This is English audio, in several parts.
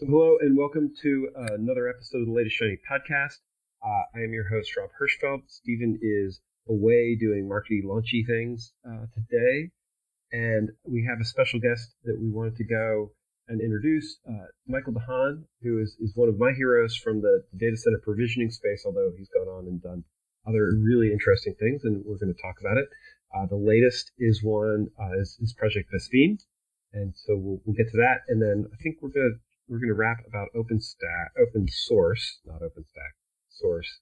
Hello and welcome to another episode of the latest Shiny podcast. Uh, I am your host Rob Hirschfeld. Stephen is away doing marketing launchy things uh, today, and we have a special guest that we wanted to go and introduce, uh, Michael DeHaan, who is, is one of my heroes from the data center provisioning space. Although he's gone on and done other really interesting things, and we're going to talk about it. Uh, the latest is one uh, is, is Project Vespene, and so we'll, we'll get to that, and then I think we're going to we're going to wrap about OpenStack, open source, not OpenStack, source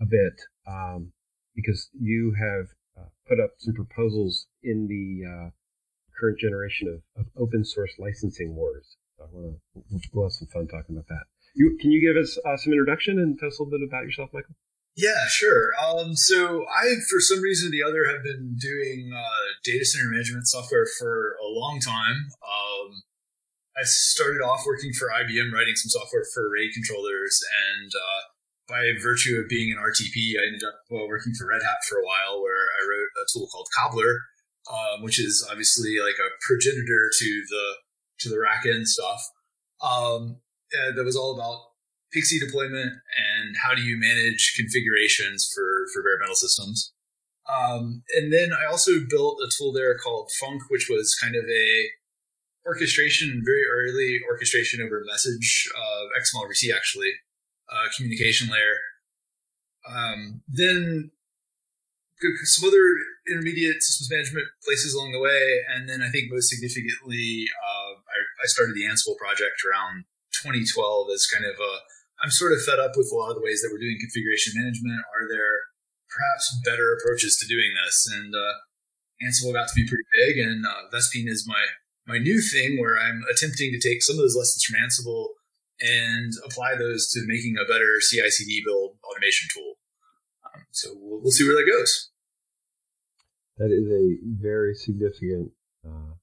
a bit, um, because you have uh, put up some proposals in the uh, current generation of, of open source licensing wars. So I want to we'll have some fun talking about that. You, can you give us uh, some introduction and tell us a little bit about yourself, Michael? Yeah, sure. Um, so I, for some reason or the other, have been doing uh, data center management software for a long time. Um, I started off working for IBM, writing some software for RAID controllers, and uh, by virtue of being an RTP, I ended up working for Red Hat for a while, where I wrote a tool called Cobbler, um, which is obviously like a progenitor to the to the RackN stuff. Um, that was all about PXE deployment and how do you manage configurations for for bare metal systems. Um, and then I also built a tool there called Func, which was kind of a orchestration, very early orchestration over message, uh, XML over C actually, uh, communication layer. Um, then some other intermediate systems management places along the way, and then I think most significantly, uh, I, I, started the Ansible project around 2012 as kind of a. I'm sort of fed up with a lot of the ways that we're doing configuration management. Are there perhaps better approaches to doing this? And uh, Ansible got to be pretty big, and uh, Vespene is my my new thing where I'm attempting to take some of those lessons from Ansible and apply those to making a better CI/CD build automation tool. Um, so we'll, we'll, see where that goes. That is a very significant uh,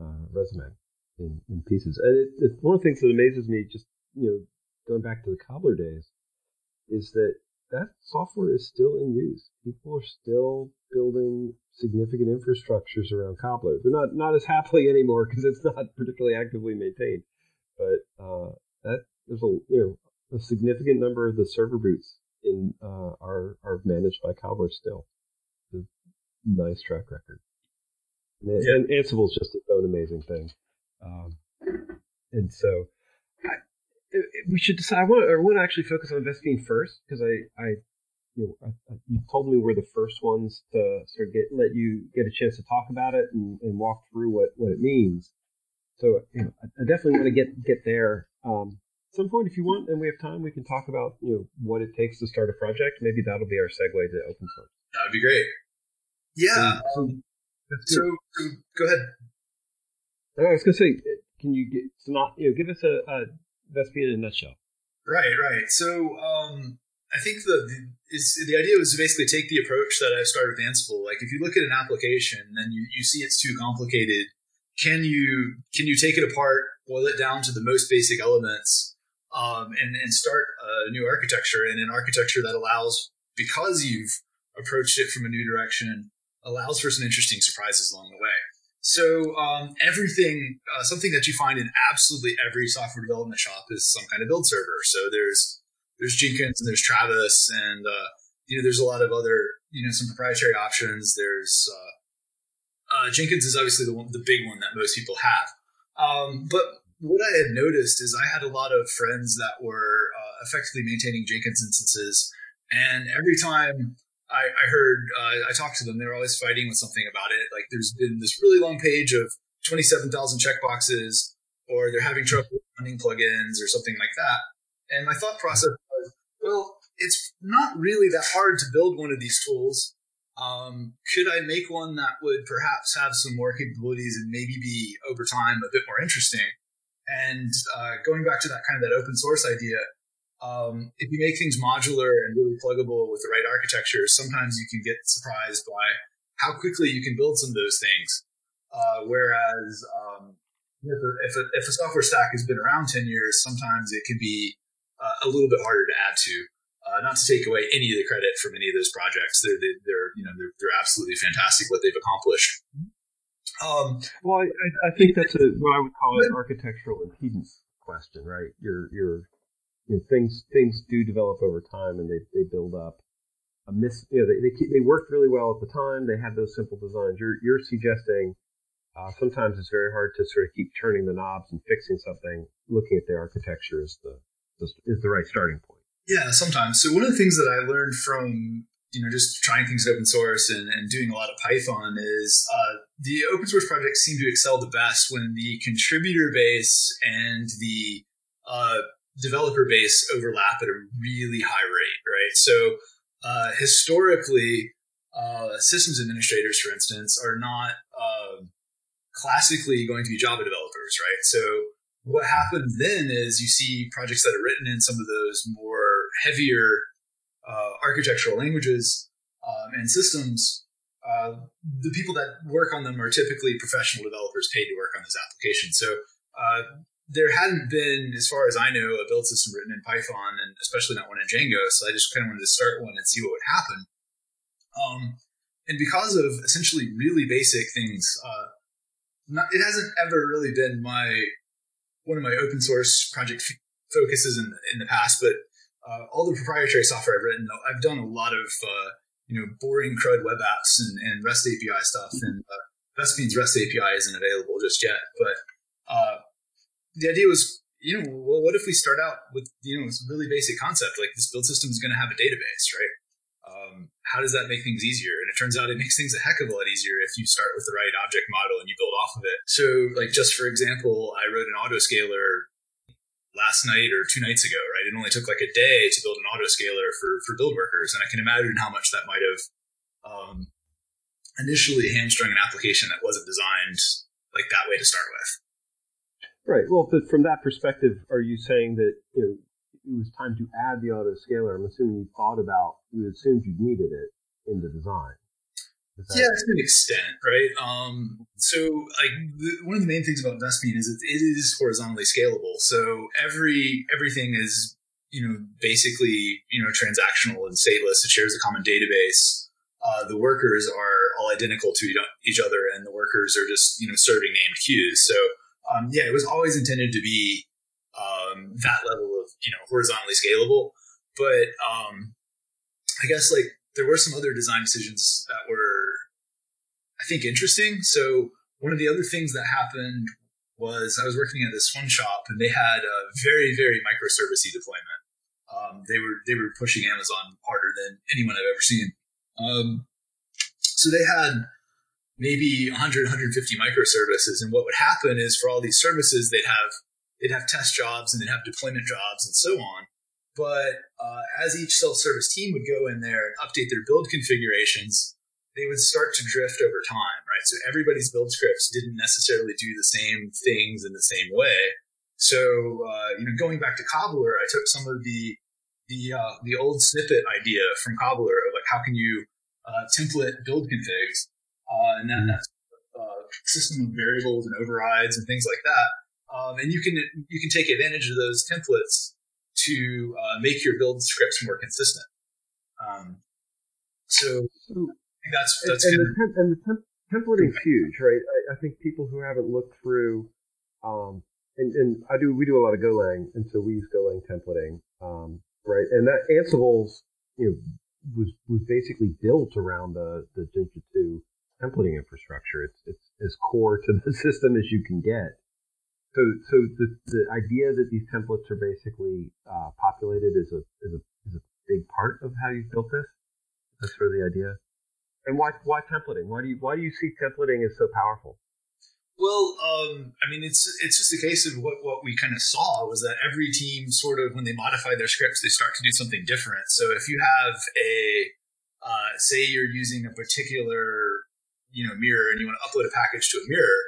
uh, resume in, in pieces, and it, it's one of the things that amazes me. Just you know, going back to the cobbler days, is that that software is still in use. People are still building significant infrastructures around Cobbler. They're not not as happily anymore because it's not particularly actively maintained. But uh, that there's a you know a significant number of the server boots in uh, are are managed by Cobbler still. Nice track record. And, yeah. and Ansible is just its own amazing thing. Um, and so I, we should decide. I want, I want to actually focus on Vespene first because I, I you know, you told me we're the first ones to sort of get let you get a chance to talk about it and, and walk through what, what it means. So you know, I definitely want to get get there. Um, at some point, if you want, and we have time, we can talk about you know what it takes to start a project. Maybe that'll be our segue to open source. That'd be great. Yeah. So, so, so go ahead. I was going to say, can you get so not you know give us a, a Vespene in a nutshell? Right, right. So um, I think the, the the idea was to basically take the approach that I started with Ansible. Like if you look at an application and you, you see it's too complicated, can you can you take it apart, boil it down to the most basic elements, um, and and start a new architecture and an architecture that allows because you've approached it from a new direction allows for some interesting surprises along the way. So um, everything, uh, something that you find in absolutely every software development shop is some kind of build server. So there's there's Jenkins and there's Travis and uh, you know there's a lot of other you know some proprietary options. There's uh, uh, Jenkins is obviously the one, the big one that most people have. Um, but what I had noticed is I had a lot of friends that were uh, effectively maintaining Jenkins instances, and every time I, I heard uh, I talked to them, they were always fighting with something about it. Like there's been this really long page of 27,000 checkboxes, or they're having trouble running plugins, or something like that. And my thought process well, it's not really that hard to build one of these tools. Um, could I make one that would perhaps have some more capabilities and maybe be over time a bit more interesting? And uh, going back to that kind of that open source idea, um, if you make things modular and really pluggable with the right architecture, sometimes you can get surprised by how quickly you can build some of those things. Uh, whereas um, if, a, if, a, if a software stack has been around 10 years, sometimes it can be uh, a little bit harder to add to. Uh, not to take away any of the credit from any of those projects, they're they, are they are you know they're, they're absolutely fantastic what they've accomplished. Um, well, I, I, think that's a what I would call an architectural impedance question, right? You're you're you know, things things do develop over time and they, they build up a miss you know they, they, they worked really well at the time they had those simple designs you're you're suggesting uh, sometimes it's very hard to sort of keep turning the knobs and fixing something looking at the architecture is the is the right starting point yeah sometimes so one of the things that i learned from you know just trying things open source and, and doing a lot of python is uh, the open source projects seem to excel the best when the contributor base and the uh, developer base overlap at a really high rate, right? So uh, historically, uh, systems administrators, for instance, are not uh, classically going to be Java developers, right? So what happens then is you see projects that are written in some of those more heavier uh, architectural languages um, and systems. Uh, the people that work on them are typically professional developers paid to work on those applications. So uh, there hadn't been, as far as I know, a build system written in Python, and especially not one in Django. So I just kind of wanted to start one and see what would happen. Um, and because of essentially really basic things, uh, not, it hasn't ever really been my one of my open source project f- focuses in in the past. But uh, all the proprietary software I've written, I've done a lot of uh, you know boring CRUD web apps and, and REST API stuff. And uh, Vespene's REST API isn't available just yet, but uh, the idea was, you know, well, what if we start out with, you know, this really basic concept like this build system is going to have a database, right? Um, how does that make things easier? And it turns out it makes things a heck of a lot easier if you start with the right object model and you build off of it. So, like, just for example, I wrote an autoscaler last night or two nights ago, right? It only took like a day to build an autoscaler for, for build workers. And I can imagine how much that might have um, initially hamstrung an application that wasn't designed like that way to start with. Right. Well, from that perspective, are you saying that you know it was time to add the auto scaler? I'm assuming you thought about you assumed you needed it in the design. Yeah, to an extent, right? Um, so, like, the, one of the main things about Vespene is it, it is horizontally scalable. So every everything is you know basically you know transactional and stateless. It shares a common database. Uh, the workers are all identical to each other, and the workers are just you know serving named queues. So um, yeah, it was always intended to be um, that level of you know horizontally scalable. But um, I guess like there were some other design decisions that were I think interesting. So one of the other things that happened was I was working at this one shop and they had a very very microservicey deployment. Um, they were they were pushing Amazon harder than anyone I've ever seen. Um, so they had maybe 100, 150 microservices. And what would happen is for all these services, they'd have they'd have test jobs and they'd have deployment jobs and so on. But uh, as each self-service team would go in there and update their build configurations, they would start to drift over time, right? So everybody's build scripts didn't necessarily do the same things in the same way. So uh, you know, going back to Cobbler, I took some of the the uh, the old snippet idea from Cobbler of like how can you uh, template build configs uh, and that, mm-hmm. that's uh, system of variables and overrides and things like that. Um, and you can you can take advantage of those templates to uh, make your build scripts more consistent. Um, so that's that's and, and the, temp, and the temp, templating's huge, right? I, I, think people who haven't looked through, um, and, and I do we do a lot of Golang, and so we use Golang templating, um, right? And that Ansible's you know was was basically built around the the Jinja two templating infrastructure. It's it's as core to the system as you can get. So so the the idea that these templates are basically uh, populated is a is a is a big part of how you built this. That's sort of the idea. And why why templating? Why do you why do you see templating as so powerful? Well, um, I mean, it's it's just a case of what, what we kind of saw was that every team sort of when they modify their scripts, they start to do something different. So if you have a uh, say you're using a particular you know mirror and you want to upload a package to a mirror,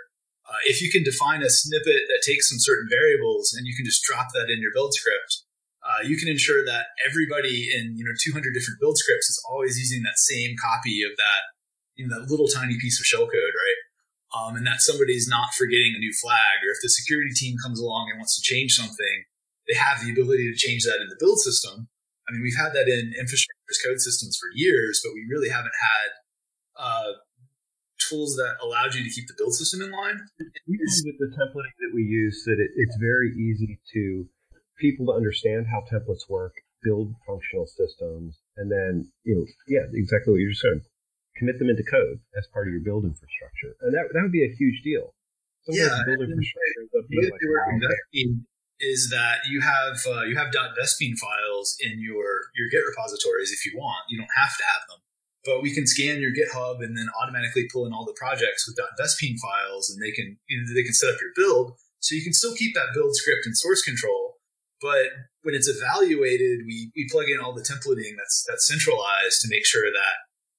uh, if you can define a snippet that takes some certain variables and you can just drop that in your build script, uh, you can ensure that everybody in you know 200 different build scripts is always using that same copy of that you know that little tiny piece of shellcode, right? Um, and that somebody's not forgetting a new flag, or if the security team comes along and wants to change something, they have the ability to change that in the build system. I mean, we've had that in infrastructure code systems for years, but we really haven't had uh, tools that allowed you to keep the build system in line. with the templating that we use, that it, it's very easy to people to understand how templates work, build functional systems, and then you know, yeah, exactly what you just said. Commit them into code as part of your build infrastructure, and that that would be a huge deal. Sometimes yeah, build infrastructure ends up being like, wow, is that you have uh, you have .vespene files in your your Git repositories if you want. You don't have to have them, but we can scan your GitHub and then automatically pull in all the projects with .vespene files, and they can you know, they can set up your build, so you can still keep that build script in source control. But when it's evaluated, we we plug in all the templating that's that's centralized to make sure that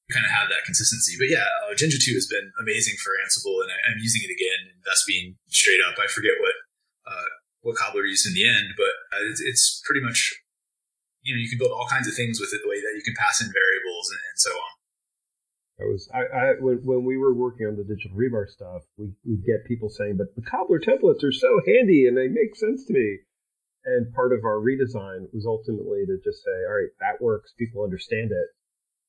you kind of have that consistency. But yeah, uh, Jinja 2 has been amazing for Ansible, and I, am using it again in Vespene straight up. I forget what uh, what cobbler used in the end, but uh, it's, it's, pretty much you know you can build all kinds of things with it the way that you can pass in variables and, and so on. I was I, I when, when we were working on the digital rebar stuff, we we'd get people saying, "But the cobbler templates are so handy and they make sense to me." And part of our redesign was ultimately to just say, "All right, that works. People understand it,"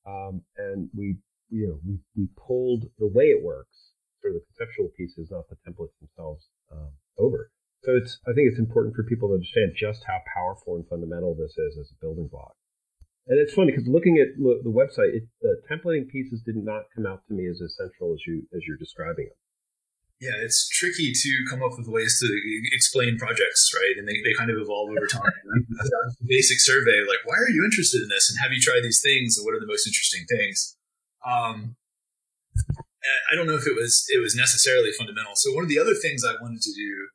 um, and we you know we we pulled the way it works, sort of the conceptual pieces, not the templates themselves, um, over. So it's I think it's important for people to understand just how powerful and fundamental this is as a building block. And it's funny because looking at the website, it, the templating pieces did not come out to me as essential as you as you're describing them. Yeah, it's tricky to come up with ways to explain projects, right? And they, they kind of evolve over time. basic survey, like, why are you interested in this? And have you tried these things? And what are the most interesting things? Um, I don't know if it was it was necessarily fundamental. So one of the other things I wanted to do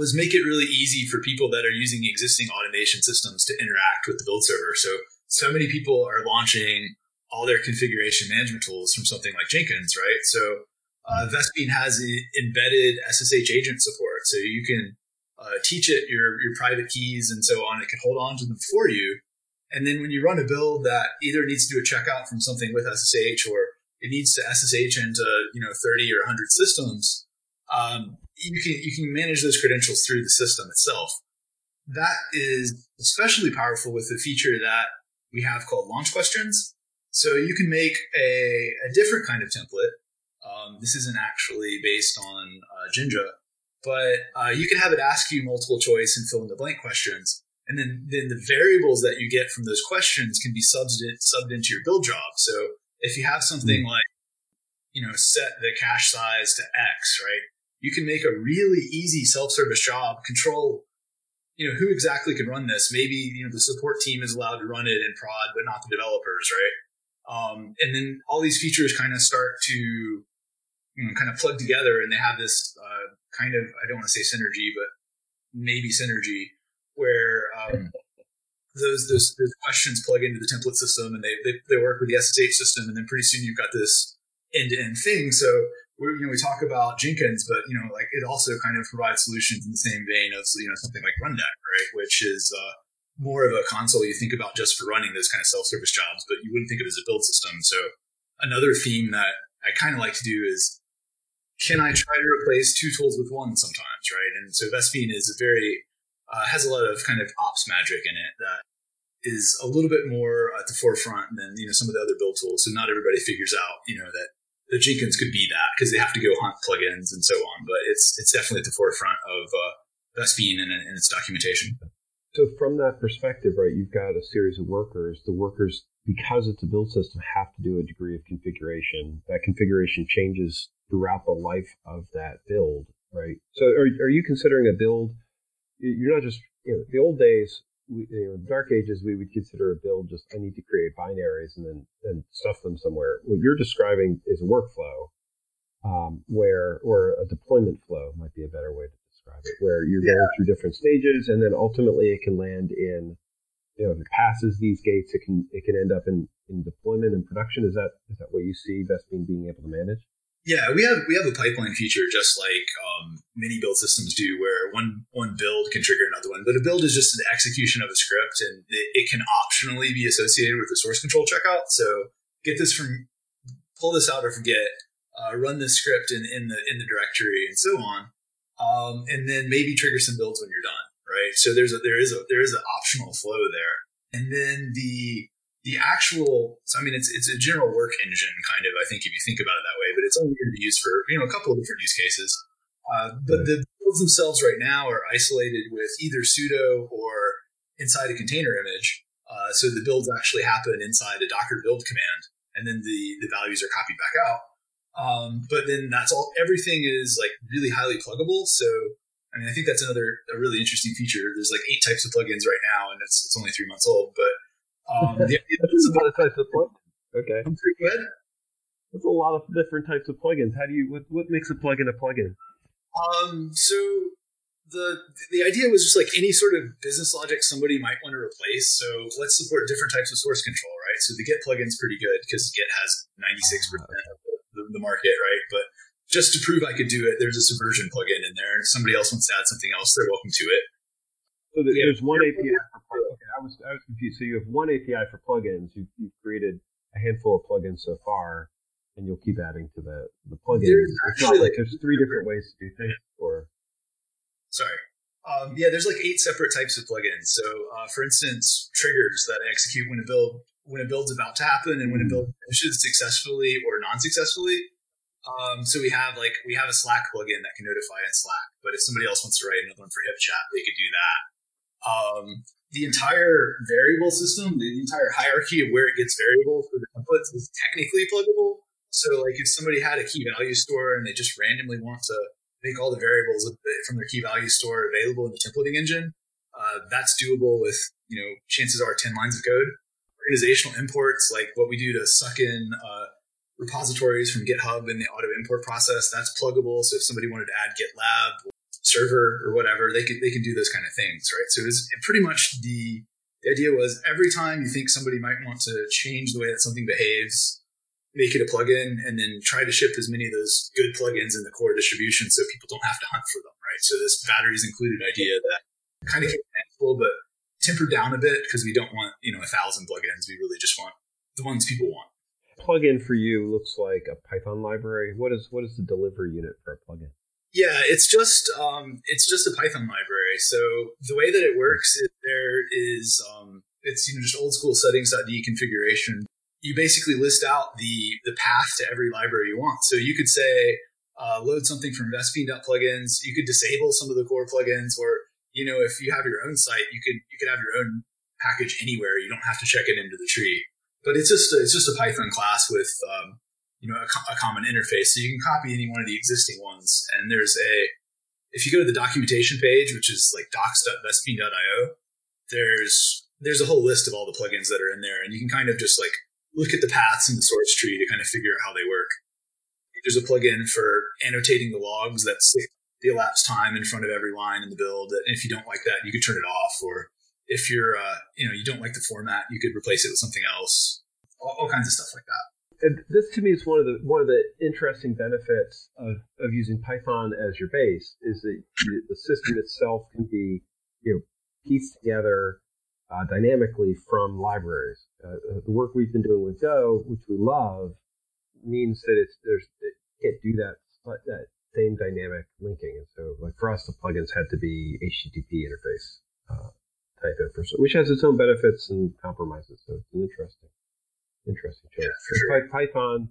was make it really easy for people that are using existing automation systems to interact with the build server. So, so many people are launching all their configuration management tools from something like Jenkins, right? So, uh, Vespene has embedded SSH agent support. So you can uh, teach it your, your private keys and so on. It can hold on to them for you. And then when you run a build that either needs to do a checkout from something with SSH or it needs to SSH into, you know, 30 or 100 systems, um, you can you can manage those credentials through the system itself. That is especially powerful with the feature that we have called launch questions. So you can make a, a different kind of template. Um, this isn't actually based on uh, Jinja, but uh, you can have it ask you multiple choice and fill in the blank questions. And then, then the variables that you get from those questions can be subbed, subbed into your build job. So if you have something mm-hmm. like, you know, set the cache size to X, right? You can make a really easy self-service job, control, you know, who exactly can run this. Maybe, you know, the support team is allowed to run it in prod, but not the developers, right? Um, and then all these features kind of start to, you know, kind of plug together and they have this uh, kind of, I don't want to say synergy, but maybe synergy where um, those, those, those questions plug into the template system and they, they, they work with the SSH system. And then pretty soon you've got this end to end thing. So we you know we talk about Jenkins, but you know like it also kind of provides solutions in the same vein of you know something like Rundeck, right, which is uh, more of a console you think about just for running those kind of self-service jobs, but you wouldn't think of it as a build system. So another theme that I kind of like to do is can I try to replace two tools with one sometimes, right? And so Vespene is a very uh, has a lot of kind of ops magic in it that is a little bit more at the forefront than you know some of the other build tools. So not everybody figures out you know that the Jenkins could be that because they have to go hunt plugins and so on. But it's it's definitely at the forefront of uh, Vespene and, and its documentation. So from that perspective, right, you've got a series of workers. The workers, because it's a build system, have to do a degree of configuration. That configuration changes throughout the life of that build, right? So are, are you considering a build? You're not just, you know, the old days, we, you know, in dark ages, we would consider a build just I need to create binaries and then and stuff them somewhere. What you're describing is a workflow, um, where or a deployment flow might be a better way to describe it, where you're yeah. going through different stages and then ultimately it can land in, you know, if it passes these gates, it can it can end up in in deployment and production. Is that is that what you see Vespene being able to manage? Yeah, we have we have a pipeline feature just like um, many build systems do, where one one build can trigger another one. But a build is just an execution of a script, and it, it can optionally be associated with the source control checkout. So get this from pull this out or forget. Uh, run this script in, in the in the directory and so on, um, and then maybe trigger some builds when you're done. Right. So there's a there is a there is an optional flow there, and then the the actual, so I mean, it's it's a general work engine kind of. I think if you think about it that way, but it's only going to be used for you know a couple of different use cases. Uh, but the builds themselves right now are isolated with either sudo or inside a container image. Uh, so the builds actually happen inside a Docker build command, and then the the values are copied back out. Um, but then that's all. Everything is like really highly pluggable. So I mean, I think that's another a really interesting feature. There's like eight types of plugins right now, and it's it's only three months old, but um, the, That's a lot of types of plugins. Okay. Go ahead. That's a lot of different types of plugins. How do you what what makes a plugin a plugin? Um, so the the idea was just like any sort of business logic somebody might want to replace. So let's support different types of source control, right? So the Git plugin's pretty good because Git has 96 percent of the, the, market, right? But just to prove I could do it, there's a subversion plugin in there. And if somebody else wants to add something else, they're welcome to it. So there's one API for plugins. Okay, I was I was confused. So you have one API for plugins. You've, you've created a handful of plugins so far, and you'll keep adding to the the plugins. There's it's not like there's three different ways to do things. Or sorry, um, yeah, there's like eight separate types of plugins. So, uh, for instance, triggers that execute when a build when a build's about to happen and when a build finishes successfully or non-successfully. Um, so we have like we have a Slack plugin that can notify in Slack, but if somebody else wants to write another one for HipChat, they could do that. Um, the entire variable system, the entire hierarchy of where it gets variables for the templates is technically pluggable. So, like, if somebody had a key value store and they just randomly want to make all the variables from their key value store available in the templating engine, uh, that's doable with, you know, chances are 10 lines of code. Organizational imports, like what we do to suck in uh, repositories from GitHub in the auto import process, that's pluggable. So if somebody wanted to add GitLab server or whatever, they could they can do those kind of things, right? So it was pretty much the the idea was every time you think somebody might want to change the way that something behaves, make it a plugin, and then try to ship as many of those good plugins in the core distribution so people don't have to hunt for them, right? So this batteries included idea that kind of handful, but tempered down a bit because we don't want you know a thousand plugins. We really just want the ones people want. Plugin for you looks like a Python library. What is what is the delivery unit for a plugin? Yeah, it's just um, it's just a Python library. So the way that it works is there is um, it's you know just old school settings.d configuration. You basically list out the the path to every library you want. So you could say uh, load something from plugins. You could disable some of the core plugins, or you know if you have your own site, you could you could have your own package anywhere. You don't have to check it into the tree. But it's just a, it's just a Python class with um, you know, a, a, common interface. So you can copy any one of the existing ones. And there's a, if you go to the documentation page, which is like docs.vespene.io, there's, there's a whole list of all the plugins that are in there. And you can kind of just like look at the paths in the source tree to kind of figure out how they work. There's a plugin for annotating the logs that stick the elapsed time in front of every line in the build. And if you don't like that, you could turn it off. Or if you're, uh, you know, you don't like the format, you could replace it with something else. All, all kinds of stuff like that this to me is one of the one of the interesting benefits of, of using Python as your base is that the system itself can be you know pieced together uh, dynamically from libraries. Uh, uh, the work we've been doing with Go, which we love, means that it's there's it can't do that that same dynamic linking. And so, like for us, the plugins had to be HTTP interface uh, type infrastructure, which has its own benefits and compromises. So it's interesting. Interesting choice. Yeah, sure. Python.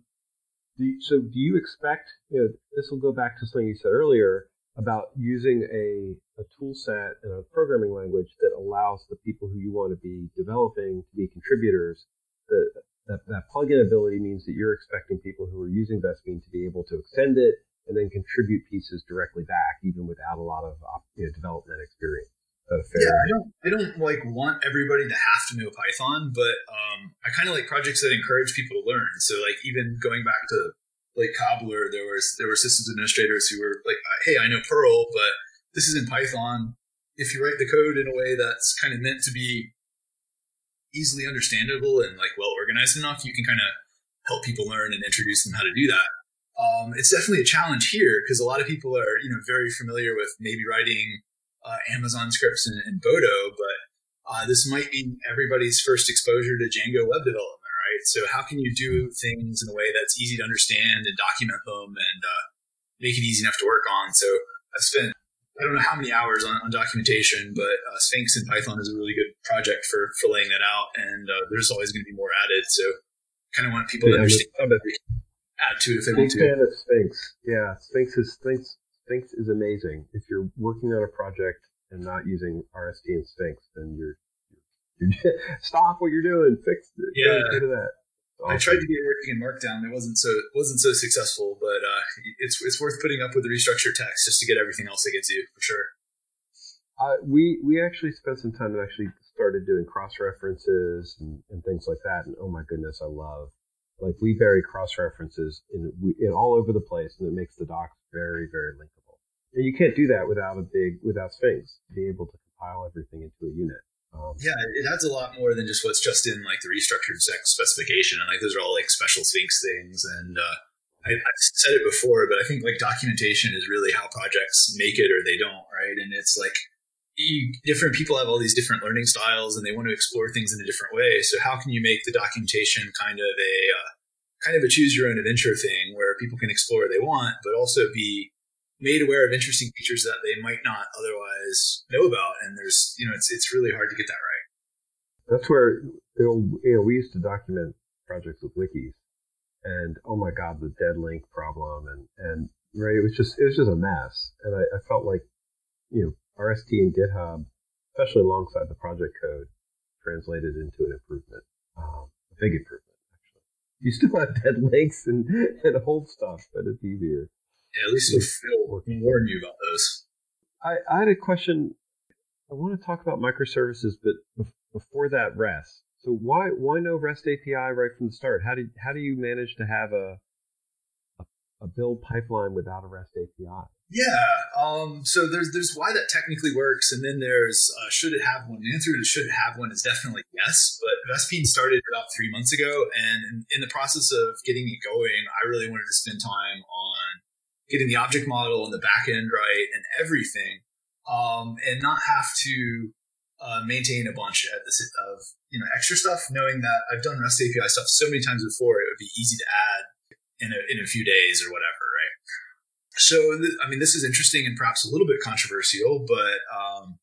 Do you, so do you expect? You know, this will go back to something you said earlier about using a, a tool set and a programming language that allows the people who you want to be developing to be contributors. That, that, that plugin ability means that you're expecting people who are using Vespene to be able to extend it and then contribute pieces directly back, even without a lot of you know, development experience yeah, I don't, I don't like want everybody to have to know Python, but um, I kind of like projects that encourage people to learn. So like even going back to like Cobbler, there was there were systems administrators who were like, "Hey, I know Perl, but this is in Python. If you write the code in a way that's kind of meant to be easily understandable and like well organized enough, you can kind of help people learn and introduce them how to do that." Um, it's definitely a challenge here because a lot of people are you know very familiar with maybe writing uh, Amazon scripts and, and Boto, but uh, this might be everybody's first exposure to Django web development, right? So how can you do things in a way that's easy to understand and document them and uh, make it easy enough to work on? So I've spent I don't know how many hours on, on documentation, but uh, Sphinx in Python is a really good project for, for laying that out. And uh, there's always going to be more added. So kind of want people yeah, to understand. I'm a add to it if they want to. fan of Sphinx. Yeah, Sphinx is Sphinx. Sphinx is amazing. If you're working on a project and not using RST and Sphinx, then you're, you're stop what you're doing. Fix it. Yeah. Go to that. Awesome. I tried to get working in Markdown. It wasn't so wasn't so successful, but uh, it's it's worth putting up with the restructured text just to get everything else it gets you for sure. Uh, we we actually spent some time and actually started doing cross references and, and things like that. And oh my goodness, I love like we bury cross references in, in all over the place, and it makes the docs very very linkable. And you can't do that without a big without Sphinx. Be able to compile everything into a unit. Um, yeah, it adds a lot more than just what's just in like the restructured text specification, and like those are all like special Sphinx things. And uh, I, have said it before, but I think like documentation is really how projects make it or they don't, right? And it's like you, different people have all these different learning styles, and they want to explore things in a different way. So how can you make the documentation kind of a uh, kind of a choose your own adventure thing where people can explore what they want, but also be made aware of interesting features that they might not otherwise know about. And there's, you know, it's, it's really hard to get that right. That's where the old, you know, we used to document projects with wikis and oh my God, the dead link problem and, and right. It was just, it was just a mess. And I, I felt like, you know, RST and GitHub, especially alongside the project code, translated into an improvement, um, a big improvement, actually. You still have dead links and, and old stuff, but it's easier. Yeah, at least Phil can warn you about those. I, I had a question. I want to talk about microservices, but before that, REST. So why why no REST API right from the start? How do how do you manage to have a a, a build pipeline without a REST API? Yeah. Um, so there's there's why that technically works, and then there's uh, should it have one? The answer to should it have one is definitely yes. But Vespene started about three months ago, and in, in the process of getting it going, I really wanted to spend time on getting the object model and the backend right and everything, um, and not have to uh, maintain a bunch of you know extra stuff. Knowing that I've done REST API stuff so many times before, it would be easy to add in a, in a few days or whatever, right? So th- I mean, this is interesting and perhaps a little bit controversial, but um,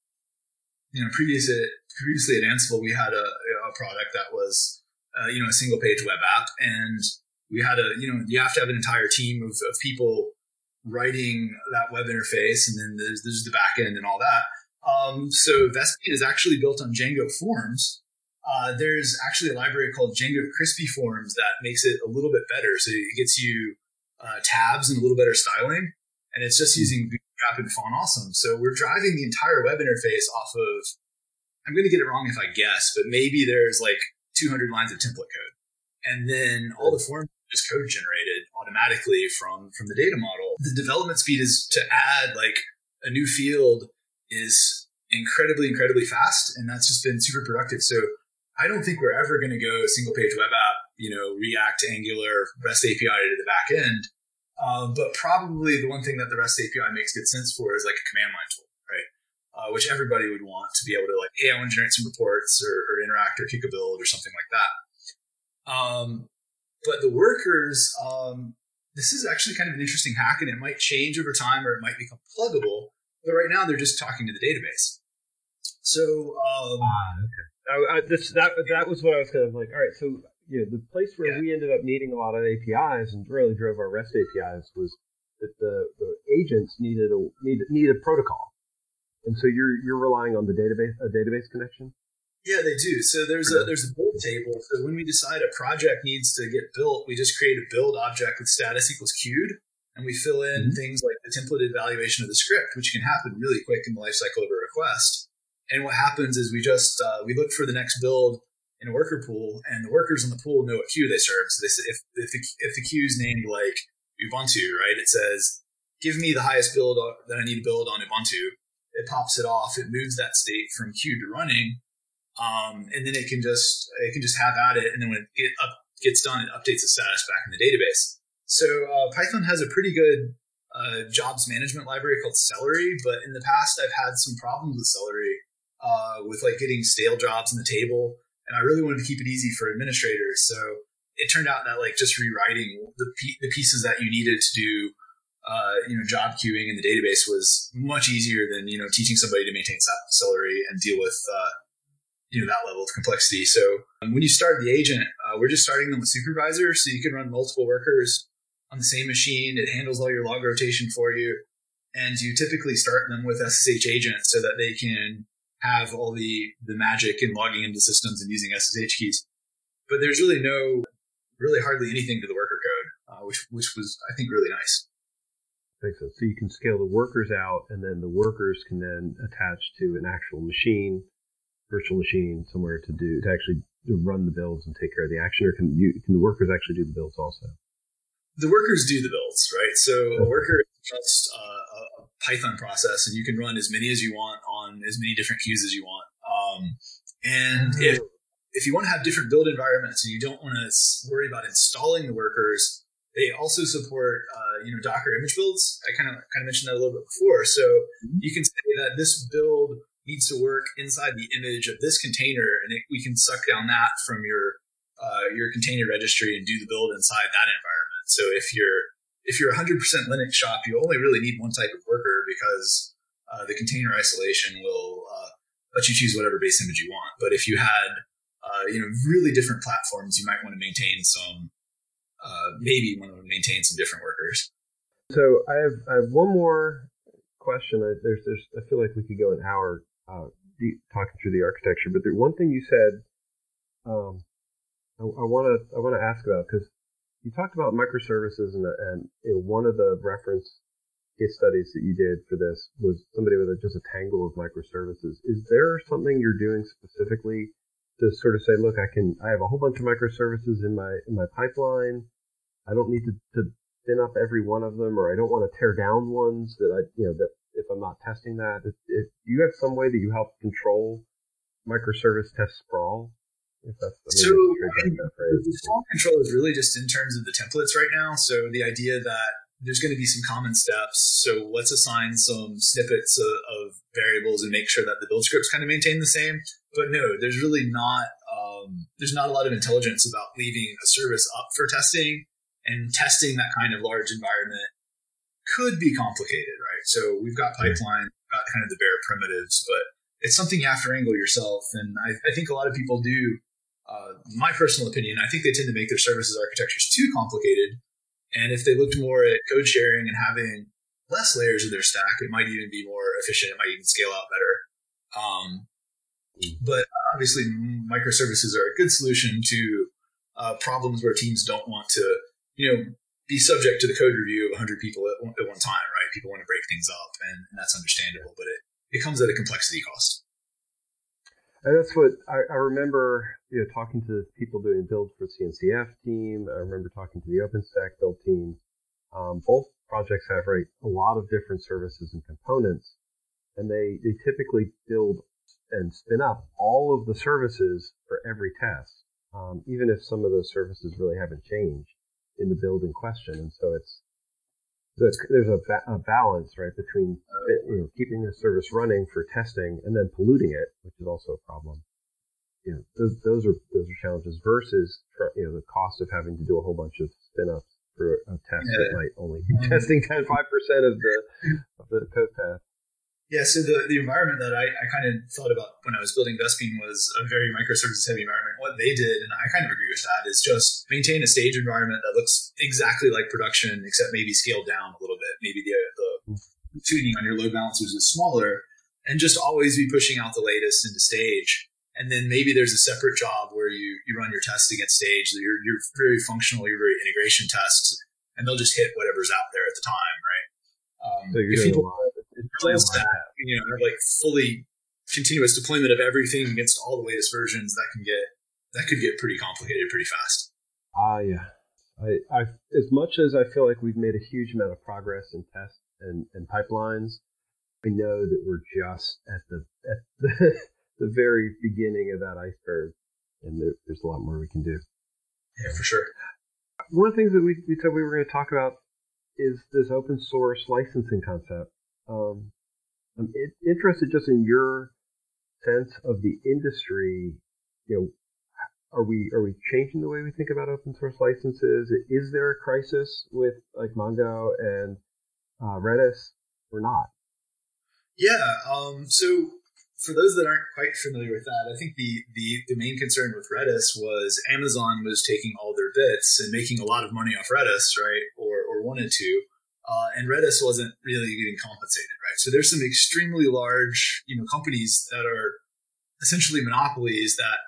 you know, previous at, previously at Ansible, we had a, a product that was uh, you know a single page web app, and we had a you know you have to have an entire team of, of people writing that web interface, and then there's, there's the back end and all that. Um, so Vespene is actually built on Django Forms. Uh, there's actually a library called Django Crispy Forms that makes it a little bit better. So it gets you uh, tabs and a little better styling, and it's just using Bootstrap and Font Awesome. So we're driving the entire web interface off of. I'm going to get it wrong if I guess, but maybe there's like 200 lines of template code, and then all the forms just code generated automatically from from the data model. The development speed is to add like a new field is incredibly incredibly fast, and that's just been super productive. So I don't think we're ever going to go single page web app, you know, React, Angular, REST API to the back end. Um, but probably the one thing that the REST API makes good sense for is like a command line tool, right? Uh, which everybody would want to be able to like, hey, I want to generate some reports or, or interact or kick a build or something like that. Um, but the workers, um, this is actually kind of an interesting hack, and it might change over time or it might become pluggable. But right now, they're just talking to the database. So, um, ah, okay. I, I, this, that that was what I was kind of like. All right, so you know, the place where yeah. we ended up needing a lot of APIs and really drove our REST APIs was that the, the agents needed a needed, needed a protocol, and so you're you're relying on the database a database connection. Yeah, they do. So there's a there's a build table. So when we decide a project needs to get built, we just create a build object with status equals queued, and we fill in mm-hmm. things like the template evaluation of the script, which can happen really quick in the lifecycle of a request. And what happens is we just uh, we look for the next build in a worker pool, and the workers in the pool know what queue they serve. So they say if if the, if the queue is named like Ubuntu, right? It says give me the highest build that I need to build on Ubuntu. It pops it off. It moves that state from queue to running um, and then it can just it can just have at it, and then when it get up, gets done, it updates the status back in the database. So uh, Python has a pretty good uh, jobs management library called Celery, but in the past I've had some problems with Celery uh, with like getting stale jobs in the table, and I really wanted to keep it easy for administrators. So it turned out that like just rewriting the the pieces that you needed to do uh, you know, job queuing in the database was much easier than you know teaching somebody to maintain Celery and deal with uh, you know that level of complexity. So um, when you start the agent, uh, we're just starting them with supervisor, so you can run multiple workers on the same machine. It handles all your log rotation for you, and you typically start them with SSH agents so that they can have all the the magic in logging into systems and using SSH keys. But there's really no, really hardly anything to the worker code, uh, which which was I think really nice. Makes sense. So you can scale the workers out, and then the workers can then attach to an actual machine, virtual machine somewhere to do to actually run the builds and take care of the action. Or can you can the workers actually do the builds also? The workers do the builds, right? So a worker is just uh, a Python process, and you can run as many as you want on as many different queues as you want. Um, and mm-hmm. if if you want to have different build environments and you don't want to worry about installing the workers, they also support, uh, you know, Docker image builds. I kind of kind of mentioned that a little bit before. So mm-hmm. you can say that this build needs to work inside the image of this container, and it, we can suck down that from your uh, your container registry and do the build inside that environment. So if you're if you're 100% Linux shop, you only really need one type of worker because uh, the container isolation will uh, let you choose whatever base image you want. But if you had uh, you know really different platforms, you might want to maintain some uh, maybe want to maintain some different workers. So I have I have one more question. I, there's there's I feel like we could go an hour uh, talking through the architecture, but the one thing you said, um, I want to I want to ask about because you talked about microservices and and you know, one of the reference case studies that you did for this was somebody with a, just a tangle of microservices. Is there something you're doing specifically to sort of say, look, I can, I have a whole bunch of microservices in my, in my pipeline. I don't need to, to spin up every one of them, or I don't want to tear down ones that I, you know, that if I'm not testing that, if, if you have some way that you help control microservice test sprawl, if that's the so the sprawl control is really just in terms of the templates right now. So the idea that there's going to be some common steps. So let's assign some snippets of, of, variables and make sure that the build scripts kind of maintain the same. But no, there's really not um, there's not a lot of intelligence about leaving a service up for testing and testing that kind of large environment could be complicated, right? So we've got pipeline, we've got kind of the bare primitives, but it's something you have to wrangle yourself. And I, I think a lot of people do. Uh, my personal opinion, I think they tend to make their services architectures too complicated and if they looked more at code sharing and having less layers of their stack, it might even be more efficient. It might even scale out better. Um, but obviously, microservices are a good solution to uh, problems where teams don't want to, you know, be subject to the code review of 100 people at one, at one time, right? People want to break things up, and, and that's understandable, but it, it comes at a complexity cost. And that's what I, I, remember, you know, talking to people doing builds for CNCF team. I remember talking to the OpenStack build team. Um, both projects have right a lot of different services and components, and they they typically build and spin up all of the services for every test, um, even if some of those services really haven't changed in the build in question. And so it's there's a, ba- a, balance, right, between you know, keeping the service running for testing and then polluting it, which is also a problem. You know, those, those are those are challenges versus you know the cost of having to do a whole bunch of spin ups for a test yeah. that might only be mm-hmm. testing 10 5 percent of the of the code path. Yeah, so the, the environment that I, I kind of thought about when I was building Vespene was a very microservices heavy environment. What they did, and I kind of agree with that, is just maintain a stage environment that looks exactly like production, except maybe scaled down a little bit. Maybe the, the tuning on your load balancers is smaller, and just always be pushing out the latest into stage. And then maybe there's a separate job where you, you run your tests against stage. You're, you're very functional, you're very integration tests, and they'll just hit whatever's out there at the time, right? Um, so a lot full stack, you know, like fully continuous deployment of everything against all the latest versions, that can get that could get pretty complicated pretty fast. Ah, uh, yeah. I, I, as much as I feel like we've made a huge amount of progress in tests and, and pipelines, I know that we're just at the at the, the very beginning of that iceberg, and there, there's a lot more we can do. Yeah, for sure. One of the things that we, we said we were going to talk about is this open source licensing concept. Um, I'm interested just in your sense of the industry. You know, are we are we changing the way we think about open source licenses? Is there a crisis with like Mongo and uh, Redis or not? Yeah. Um, so for those that aren't quite familiar with that, I think the, the, the main concern with Redis was Amazon was taking all their bits and making a lot of money off Redis, right? Or, or wanted to. Uh, and Redis wasn't really getting compensated, right? So there's some extremely large, you know, companies that are essentially monopolies that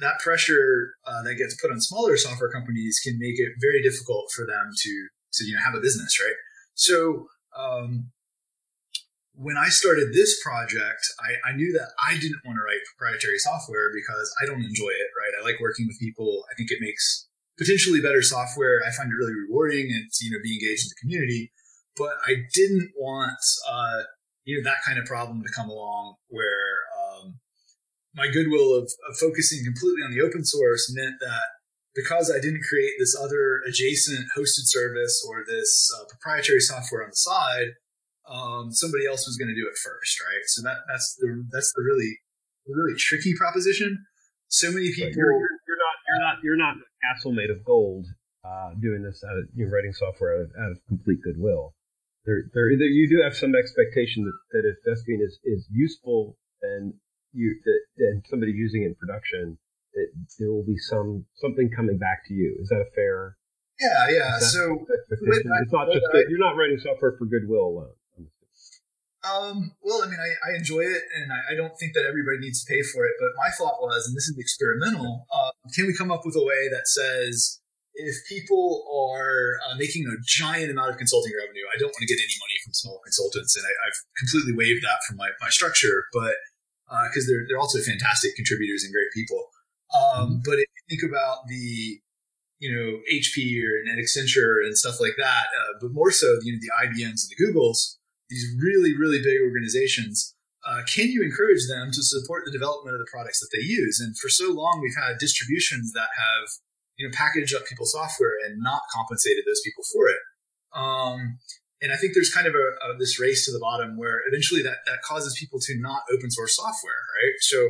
that pressure uh, that gets put on smaller software companies can make it very difficult for them to to you know have a business, right? So um, when I started this project, I, I, knew that I didn't want to write proprietary software because I don't enjoy it, right? I like working with people. I think it makes potentially better software. I find it really rewarding and, you know, be engaged in the community. But I didn't want, uh, you know, that kind of problem to come along where my goodwill of, of focusing completely on the open source meant that because I didn't create this other adjacent hosted service or this uh, proprietary software on the side, um, somebody else was going to do it first, right? So that that's the that's the really really tricky proposition. So many people. You're, you're, you're, not you're not you're not a castle made of gold uh, doing this out of you're writing software out of, out of complete goodwill. There, there, there, you do have some expectation that, that if Vespene is, is useful and you that, and somebody using it in production, that there will be some something coming back to you. Is that a fair? Yeah, yeah. So it's not just that you're not writing software for goodwill alone. Um, well, I mean, I, I enjoy it, and I, I, don't think that everybody needs to pay for it. But my thought was, and this is experimental, uh, can we come up with a way that says if people are uh, making a giant amount of consulting revenue, I don't want to get any money from small consultants, and I, have completely waived that from my, my structure, but because uh, they're they're also fantastic contributors and great people. Um, mm-hmm. but if you think about the you know HP or an Accenture and stuff like that, uh, but more so you know the IBMs and the Googles these really, really big organizations, uh, can you encourage them to support the development of the products that they use? And for so long, we've had distributions that have, you know, packaged up people's software and not compensated those people for it. Um, and I think there's kind of a, a, this race to the bottom where eventually that, that causes people to not open source software, right? So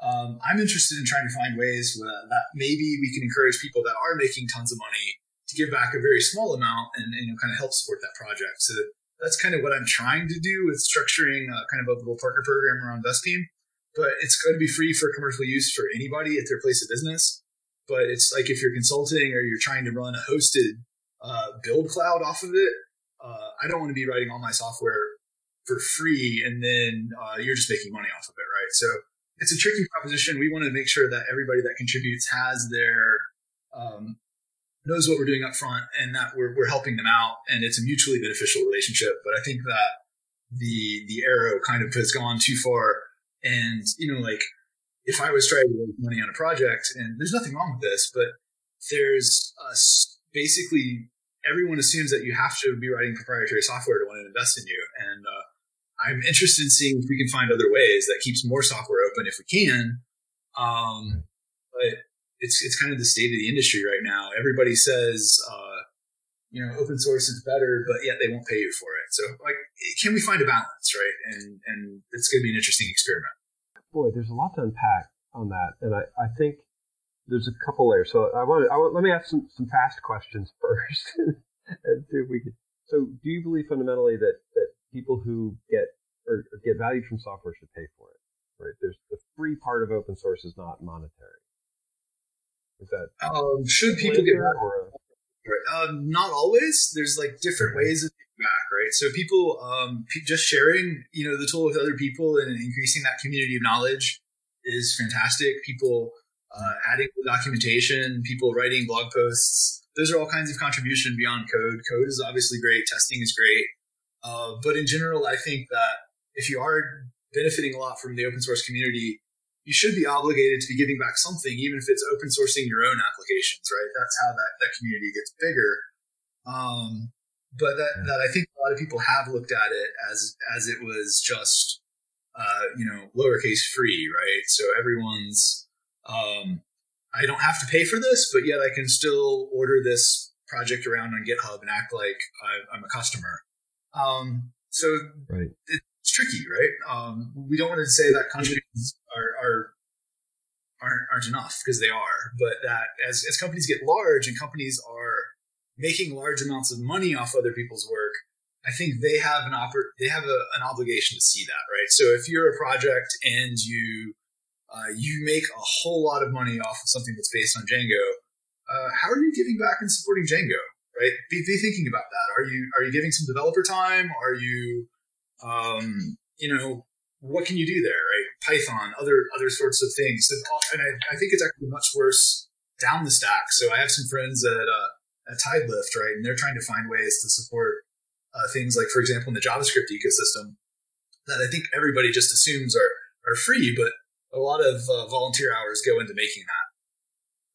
um, I'm interested in trying to find ways that maybe we can encourage people that are making tons of money to give back a very small amount and, and kind of help support that project. So that's kind of what I'm trying to do with structuring a, kind of a little partner program around Vespene. But it's going to be free for commercial use for anybody at their place of business. But it's like if you're consulting or you're trying to run a hosted uh, build cloud off of it, uh, I don't want to be writing all my software for free and then uh, you're just making money off of it, right? So it's a tricky proposition. We want to make sure that everybody that contributes has their um, knows what we're doing up front and that we're, we're helping them out and it's a mutually beneficial relationship. But I think that the, the arrow kind of has gone too far. And, you know, like if I was trying to raise money on a project and there's nothing wrong with this, but there's a, basically everyone assumes that you have to be writing proprietary software to want to invest in you. And, uh, I'm interested in seeing if we can find other ways that keeps more software open if we can. Um, but it's it's kind of the state of the industry right now. Everybody says, uh, you know, open source is better, but yet they won't pay you for it. So, like, can we find a balance, right? And and it's going to be an interesting experiment. Boy, there's a lot to unpack on that, and I, I think there's a couple layers. So I want I want let me ask some some fast questions first, and see if we can. So, do you believe fundamentally that that people who get or, or get value from software should pay for it? Right? There's the free part of open source is not monetary. Is that um, should people get back? Um, not always. There's like different ways of getting back, right? So people um, just sharing, you know, the tool with other people and increasing that community of knowledge is fantastic. People uh, adding documentation, people writing blog posts. Those are all kinds of contribution beyond code. Code is obviously great. Testing is great. Uh, but in general, I think that if you are benefiting a lot from the open source community, you should be obligated to be giving back something, even if it's open sourcing your own applications, right? That's how that, that community gets bigger. Um, but that, that I think a lot of people have looked at it as, as it was just, uh, you know, lowercase free, right? So everyone's, um, I don't have to pay for this, but yet I can still order this project around on GitHub and act like I, am a customer. Um, so right. it's tricky, right? Um, we don't want to say that contributions are, are aren't, aren't enough because they are, but that as, as companies get large and companies are making large amounts of money off other people's work, I think they have an oper- they have a, an obligation to see that, right? So if you're a project and you uh, you make a whole lot of money off of something that's based on Django, uh, how are you giving back and supporting Django? Right? Be, be, thinking about that. Are you are you giving some developer time? Are you, um, you know, what can you do there? Right? Python, other other sorts of things, and I, I think it's actually much worse down the stack. So I have some friends at uh, at Tidelift, right, and they're trying to find ways to support uh, things like, for example, in the JavaScript ecosystem that I think everybody just assumes are are free, but a lot of uh, volunteer hours go into making that.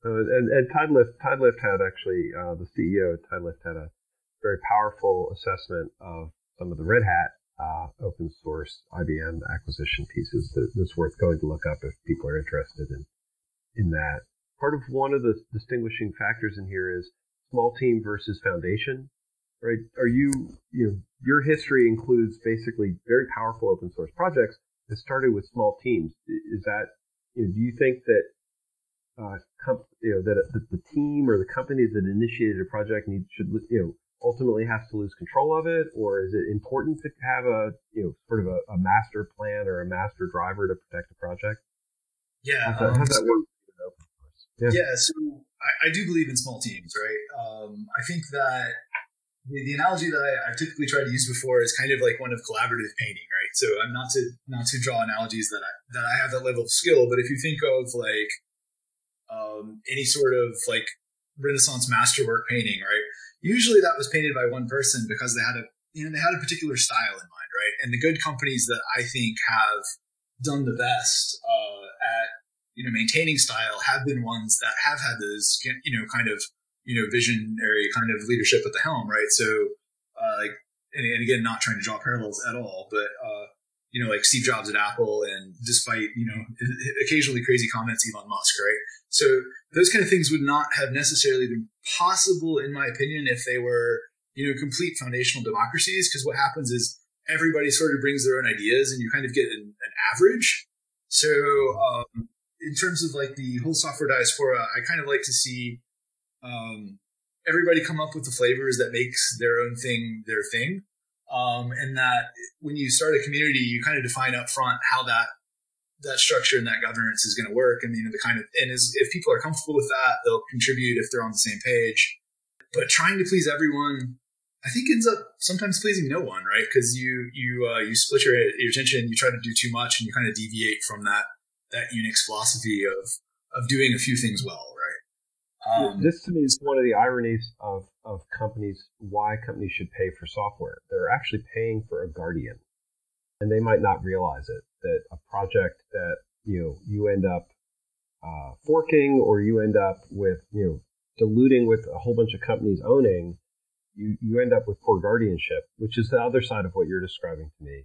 Uh, and, and Tidelift, Tidelift had actually uh, the CEO of Tidelift had a very powerful assessment of some of the Red Hat uh, open source IBM acquisition pieces that, that's worth going to look up if people are interested in in that. Part of one of the distinguishing factors in here is small team versus foundation right? Are you, you know, your history includes basically very powerful open source projects that started with small teams. Is that, you know, do you think that, uh, comp, you know, that the, the team or the company that initiated a project need, should, you know, ultimately has to lose control of it, or is it important to have a, you know, sort of a, a master plan or a master driver to protect the project? Yeah. How's that, um, how's that work? Yeah. yeah. so I, I, do believe in small teams, right? Um, I think that the, the analogy that I, have typically tried to use before is kind of like one of collaborative painting, right? So I'm not to not to draw analogies that I that I have that level of skill, but if you think of like um, any sort of like Renaissance masterwork painting, right? Usually that was painted by one person because they had a you know they had a particular style in mind, right? And the good companies that I think have done the best uh, at you know maintaining style have been ones that have had those you know kind of you know, visionary kind of leadership at the helm, right? So, uh, like, and, and, again, not trying to draw parallels at all, but, uh, you know, like Steve Jobs at Apple, and despite, you know, occasionally crazy comments, Elon Musk, right? So those kind of things would not have necessarily been possible, in my opinion, if they were, you know, complete foundational democracies. Because what happens is everybody sort of brings their own ideas, and you kind of get an, an average. So, um, in terms of like the whole software diaspora, I kind of like to see um, everybody come up with the flavors that makes their own thing their thing. Um, and that when you start a community, you kind of define up front how that that structure and that governance is going to work, and you know the kind of and as, if people are comfortable with that, they'll contribute if they're on the same page. But trying to please everyone, I think ends up sometimes pleasing no one, right? Because you you uh, you split your your attention, you try to do too much, and you kind of deviate from that that Unix philosophy of of doing a few things well, um, this to me is one of the ironies of, of companies, why companies should pay for software. They're actually paying for a guardian. And they might not realize it, that a project that, you know, you end up uh, forking or you end up with, you know, diluting with a whole bunch of companies owning, you, you end up with poor guardianship, which is the other side of what you're describing to me.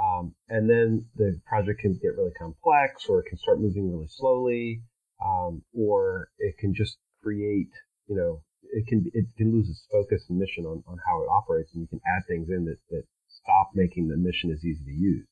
Um, and then the project can get really complex or it can start moving really slowly. Um, or it can just create, you know, it can it can lose its focus and mission on, on how it operates, and you can add things in that, that stop making the mission as easy to use.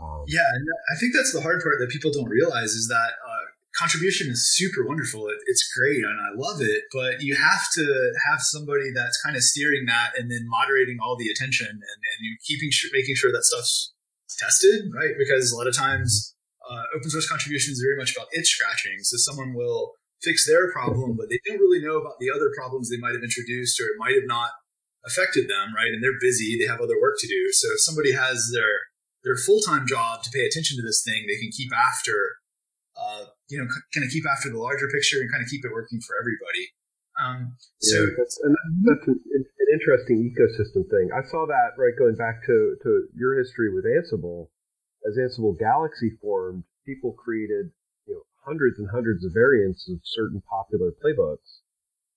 Um, yeah, and I think that's the hard part that people don't realize is that uh, contribution is super wonderful. It, it's great, and I love it. But you have to have somebody that's kind of steering that, and then moderating all the attention, and, and you keeping making sure that stuff's tested, right? Because a lot of times, uh, open source contribution is very much about itch scratching. So someone will fix their problem, but they don't really know about the other problems they might have introduced or it might have not affected them, right? And they're busy, they have other work to do. So if somebody has their their full time job to pay attention to this thing, they can keep after, uh, you know, kind of keep after the larger picture and kind of keep it working for everybody. Um, so yeah, that's, and that's an, an, interesting ecosystem thing. I saw that right going back to to your history with Ansible. As Ansible Galaxy formed, people created hundreds and hundreds of variants of certain popular playbooks.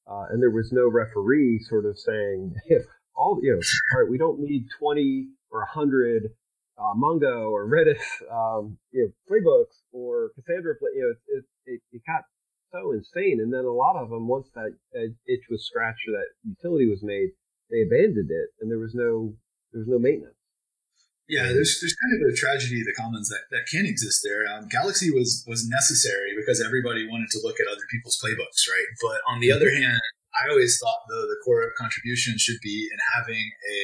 Uh, and there was no referee sort of saying, all, you know, all right, we don't need 20 or 100 uh, Mongo or Redis, um, you know, playbooks or Cassandra, you know, it, it, it, got so insane. And then a lot of them, once that, that itch was scratched or that utility was made, they abandoned it and there was no, there was no maintenance. Yeah, there's there's kind of a tragedy of the commons that, that can exist there. Um, Galaxy was was necessary because everybody wanted to look at other people's playbooks, right? But on the other hand, I always thought though the core of contribution should be in having a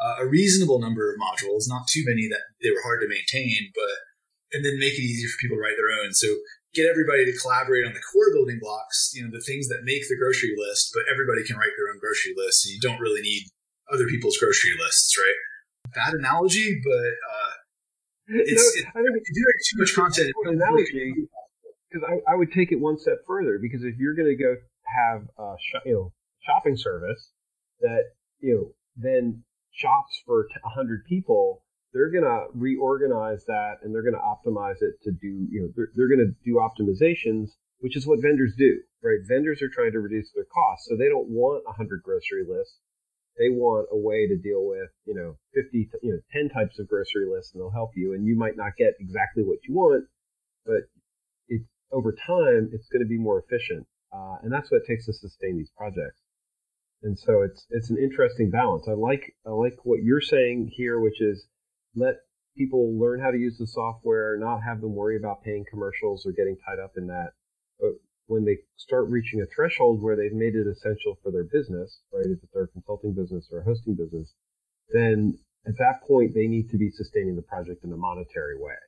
uh, a reasonable number of modules, not too many that they were hard to maintain, but and then make it easier for people to write their own. So get everybody to collaborate on the core building blocks, you know, the things that make the grocery list, but everybody can write their own grocery list. And you don't really need other people's grocery lists, right? Bad analogy, but uh, it's, no, I think if you write too much content, analogy, because I, I would take it one step further because if you're going to go have a sh- you know shopping service that you know then shops for 100 people they're going to reorganize that and they're going to optimize it to do you know they're, they're going to do optimizations which is what vendors do right? Vendors are trying to reduce their costs so they don't want 100 grocery lists they want a way to deal with you know 50 you know 10 types of grocery lists and they'll help you and you might not get exactly what you want but it, over time it's going to be more efficient uh, and that's what it takes to sustain these projects. And so it's it's an interesting balance. I like i like what you're saying here which is let people learn how to use the software not have them worry about paying commercials or getting tied up in that but when they start reaching a threshold where they've made it essential for their business right if it's their consulting business or a hosting business then at that point they need to be sustaining the project in a monetary way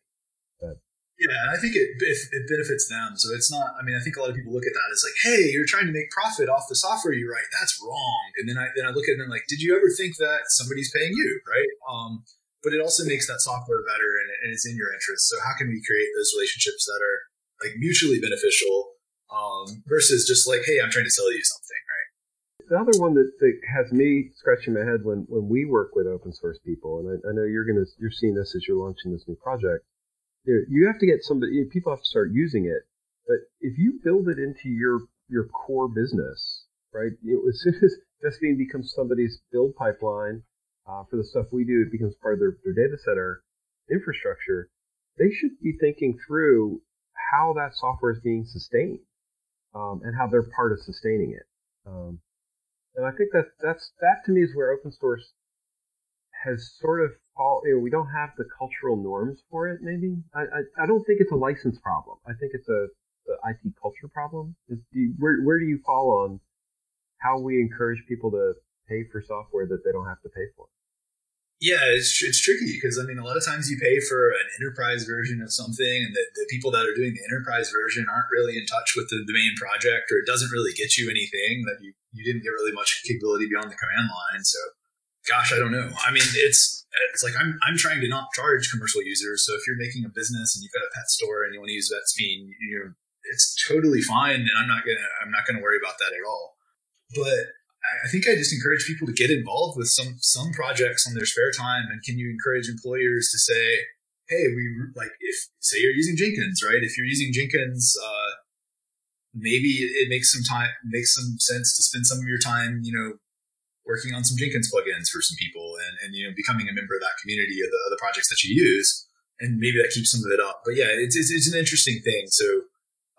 but yeah, I think it, it benefits them. So it's not. I mean, I think a lot of people look at that as like, "Hey, you're trying to make profit off the software you write. That's wrong." And then I then I look at it and like, "Did you ever think that somebody's paying you, right?" Um, but it also makes that software better, and, and it's in your interest. So how can we create those relationships that are like mutually beneficial um, versus just like, "Hey, I'm trying to sell you something," right? The other one that, that has me scratching my head when when we work with open source people, and I, I know you're gonna you're seeing this as you're launching this new project you have to get somebody. People have to start using it. But if you build it into your your core business, right? You know, as soon as Vespene becomes somebody's build pipeline uh, for the stuff we do, it becomes part of their, their data center infrastructure. They should be thinking through how that software is being sustained um, and how they're part of sustaining it. Um, and I think that that's that to me is where open source has sort of all you know, we don't have the cultural norms for it. Maybe I, I, I don't think it's a license problem. I think it's a the IT culture problem. Is you, where where do you fall on how we encourage people to pay for software that they don't have to pay for? Yeah, it's, it's tricky because I mean, a lot of times you pay for an enterprise version of something, and the, the people that are doing the enterprise version aren't really in touch with the, the main project, or it doesn't really get you anything that you, you didn't get really much capability beyond the command line. So gosh, I don't know. I mean, it's it's like I'm I'm trying to not charge commercial users. So if you're making a business and you've got a pet store and you want to use Vespene, you know, it's totally fine, and I'm not gonna I'm not gonna worry about that at all. But I think I just encourage people to get involved with some some projects on their spare time. And can you encourage employers to say, hey, we like if say you're using Jenkins, right? If you're using Jenkins. Uh, maybe it makes some time makes some sense to spend some of your time you know working on some Jenkins plugins for some people and, and you know becoming a member of that community of the, of the projects that you use and maybe that keeps some of it up but yeah it's, it's, it's an interesting thing so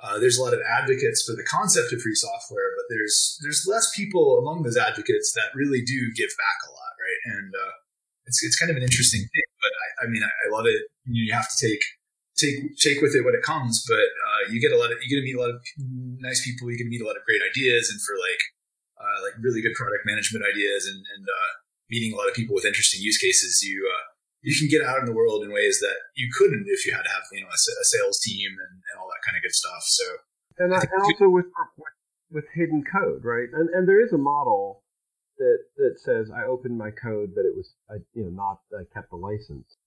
uh, there's a lot of advocates for the concept of free software but there's there's less people among those advocates that really do give back a lot right? And uh, it's, it's kind of an interesting thing but I, I mean I, I, love it. You, have to take take take with it when it comes but uh, you get a lot of you get to meet a lot of nice people. You get to meet a lot of great ideas and for like uh, like really good product management ideas and, and uh, meeting a lot of people with interesting use cases, you uh, you can get out in the world in ways that you couldn't if you had to have you know a, a sales team and, and, kind of good stuff. So and, and also with, with with hidden code, right? And and there is a model that that says I opened my code, but it was I you know not I kept the license.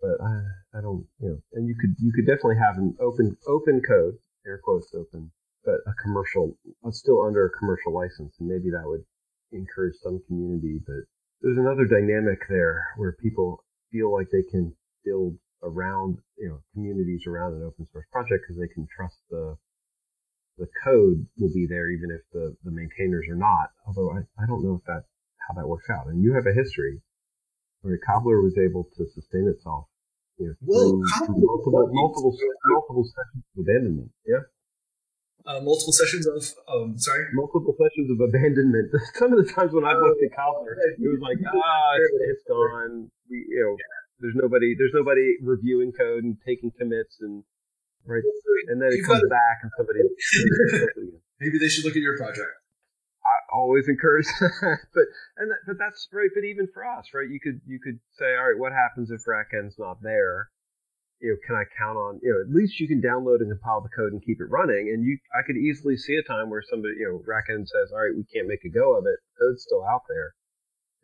But I I don't you know, and you could you could definitely have an open open code, air quotes open, but a commercial, uh, still under a commercial license, and maybe that would encourage some community. But there's another dynamic there where people feel like they can build around, you know, communities around an open source project because they can trust the the code will be there even if the, the maintainers are not. Although I, I don't know if that how that works out. And you have a history where Cobbler was able to sustain itself you know, through, through multiple multiple multiple sessions of abandonment. Yeah uh, multiple sessions of um, sorry multiple sessions of abandonment some of the times when i looked at Cobbler, it was like ah it's gone we you know yeah. There's nobody there's nobody reviewing code and taking commits and right and then it comes back and somebody maybe they should look at your project I always encourage that, but and that, but that's right. But even for us, right? You could you could say, all right, what happens if RackN's not there? You know, can I count on? You know, at least you can download and compile the code and keep it running. And you, I could easily see a time where somebody, you know, RackN says, all right, we can't make a go of it. Code's still out there,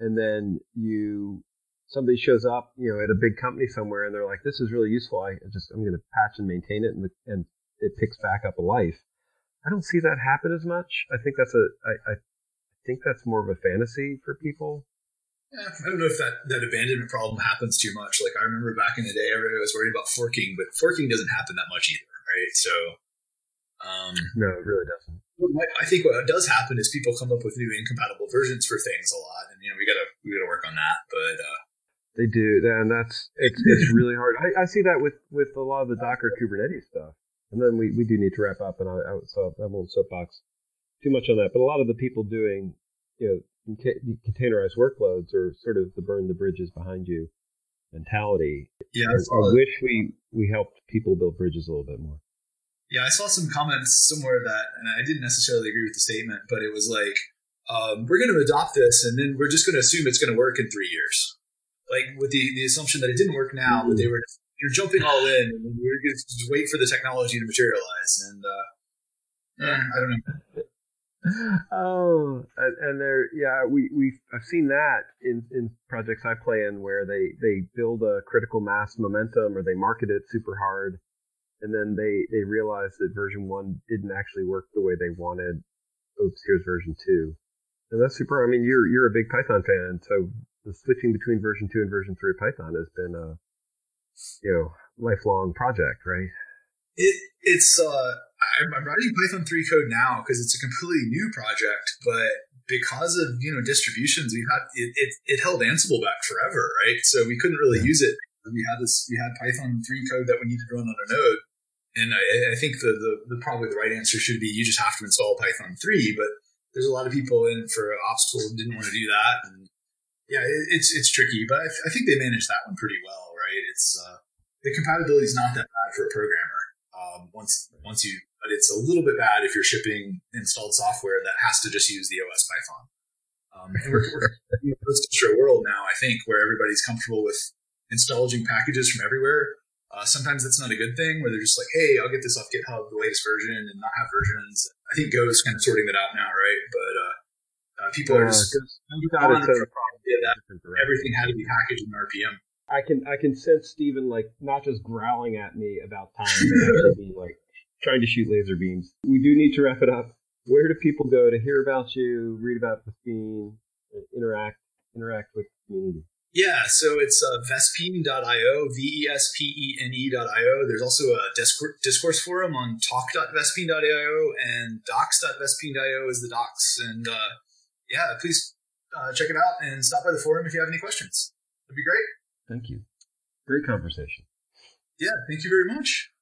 and then you somebody shows up, you know, at a big company somewhere, and they're like, "This is really useful. I just I'm going to patch and maintain it, and the, and it picks back up a life." I don't see that happen as much. I think that's a I, I think that's more of a fantasy for people. Yeah, I don't know if that, that abandonment problem happens too much. Like I remember back in the day, everybody was worried about forking, but forking doesn't happen that much either, right? So, um, no, it really doesn't. I think what does happen is people come up with new incompatible versions for things a lot, and you know we gotta we gotta work on that. But uh, they do, and that's it's it's really hard. I, I see that with with a lot of the Docker Kubernetes stuff. And then we, we do need to wrap up, and I, I so I won't soapbox too much on that. But a lot of the people doing you know containerized workloads are sort of the burn the bridges behind you mentality. Yeah, I, I wish we we helped people build bridges a little bit more. Yeah, I saw some comments somewhere that, and I didn't necessarily agree with the statement, but it was like, um, we're going to adopt this, and then we're just going to assume it's going to work in three years like with the, the assumption that it didn't work now, but they were you're jumping all in, and we're going to just wait for the technology to materialize. And uh, eh, I don't know. Oh, and, and there, yeah, we we I've seen that in in projects I play in where they they build a critical mass momentum or they market it super hard, and then they they realize that version one didn't actually work the way they wanted. Oops, here's version two, and that's super. I mean, you're you're a big Python fan, so the switching between version two and version three of Python has been a you know lifelong project, right? It it's uh I'm, I'm writing Python three code now because it's a completely new project, but because of you know distributions, we had it, it, it held Ansible back forever, right? So we couldn't really yeah. use it. We had this we had Python three code that we needed to run on a node, and I, I think the, the, the probably the right answer should be you just have to install Python three, but there's a lot of people in for ops tool didn't want to do that, and yeah, it's it's tricky, but I, I, think they managed that one pretty well, right? It's uh, the compatibility is not that bad for a programmer. Um, once once you, but it's a little bit bad if you're shipping installed software that has to just use the OS Python. Um, and we're, we're in a post distro world now, I think, where everybody's comfortable with installing packages from everywhere. Uh, sometimes that's not a good thing, where they're just like, "Hey, I'll get this off GitHub, the latest version, and not have versions." I think Go is kind of sorting that out now, right? But uh, people are just got it that everything had to be packaged in RPM. I can I can sense Stephen like not just growling at me about time, but actually being like trying to shoot laser beams. We do need to wrap it up. Where do people go to hear about you, read about the theme, interact interact with the community? Yeah, so it's uh, vespene.io, V-E-S-P-E-N-E.io. There's also a discourse, discourse forum on talk.vespene.io, and docs.vespene.io is the docs. And uh, yeah, please uh, check it out and stop by the forum if you have any questions. That'd be great. Thank you. Great conversation. Yeah, thank you very much.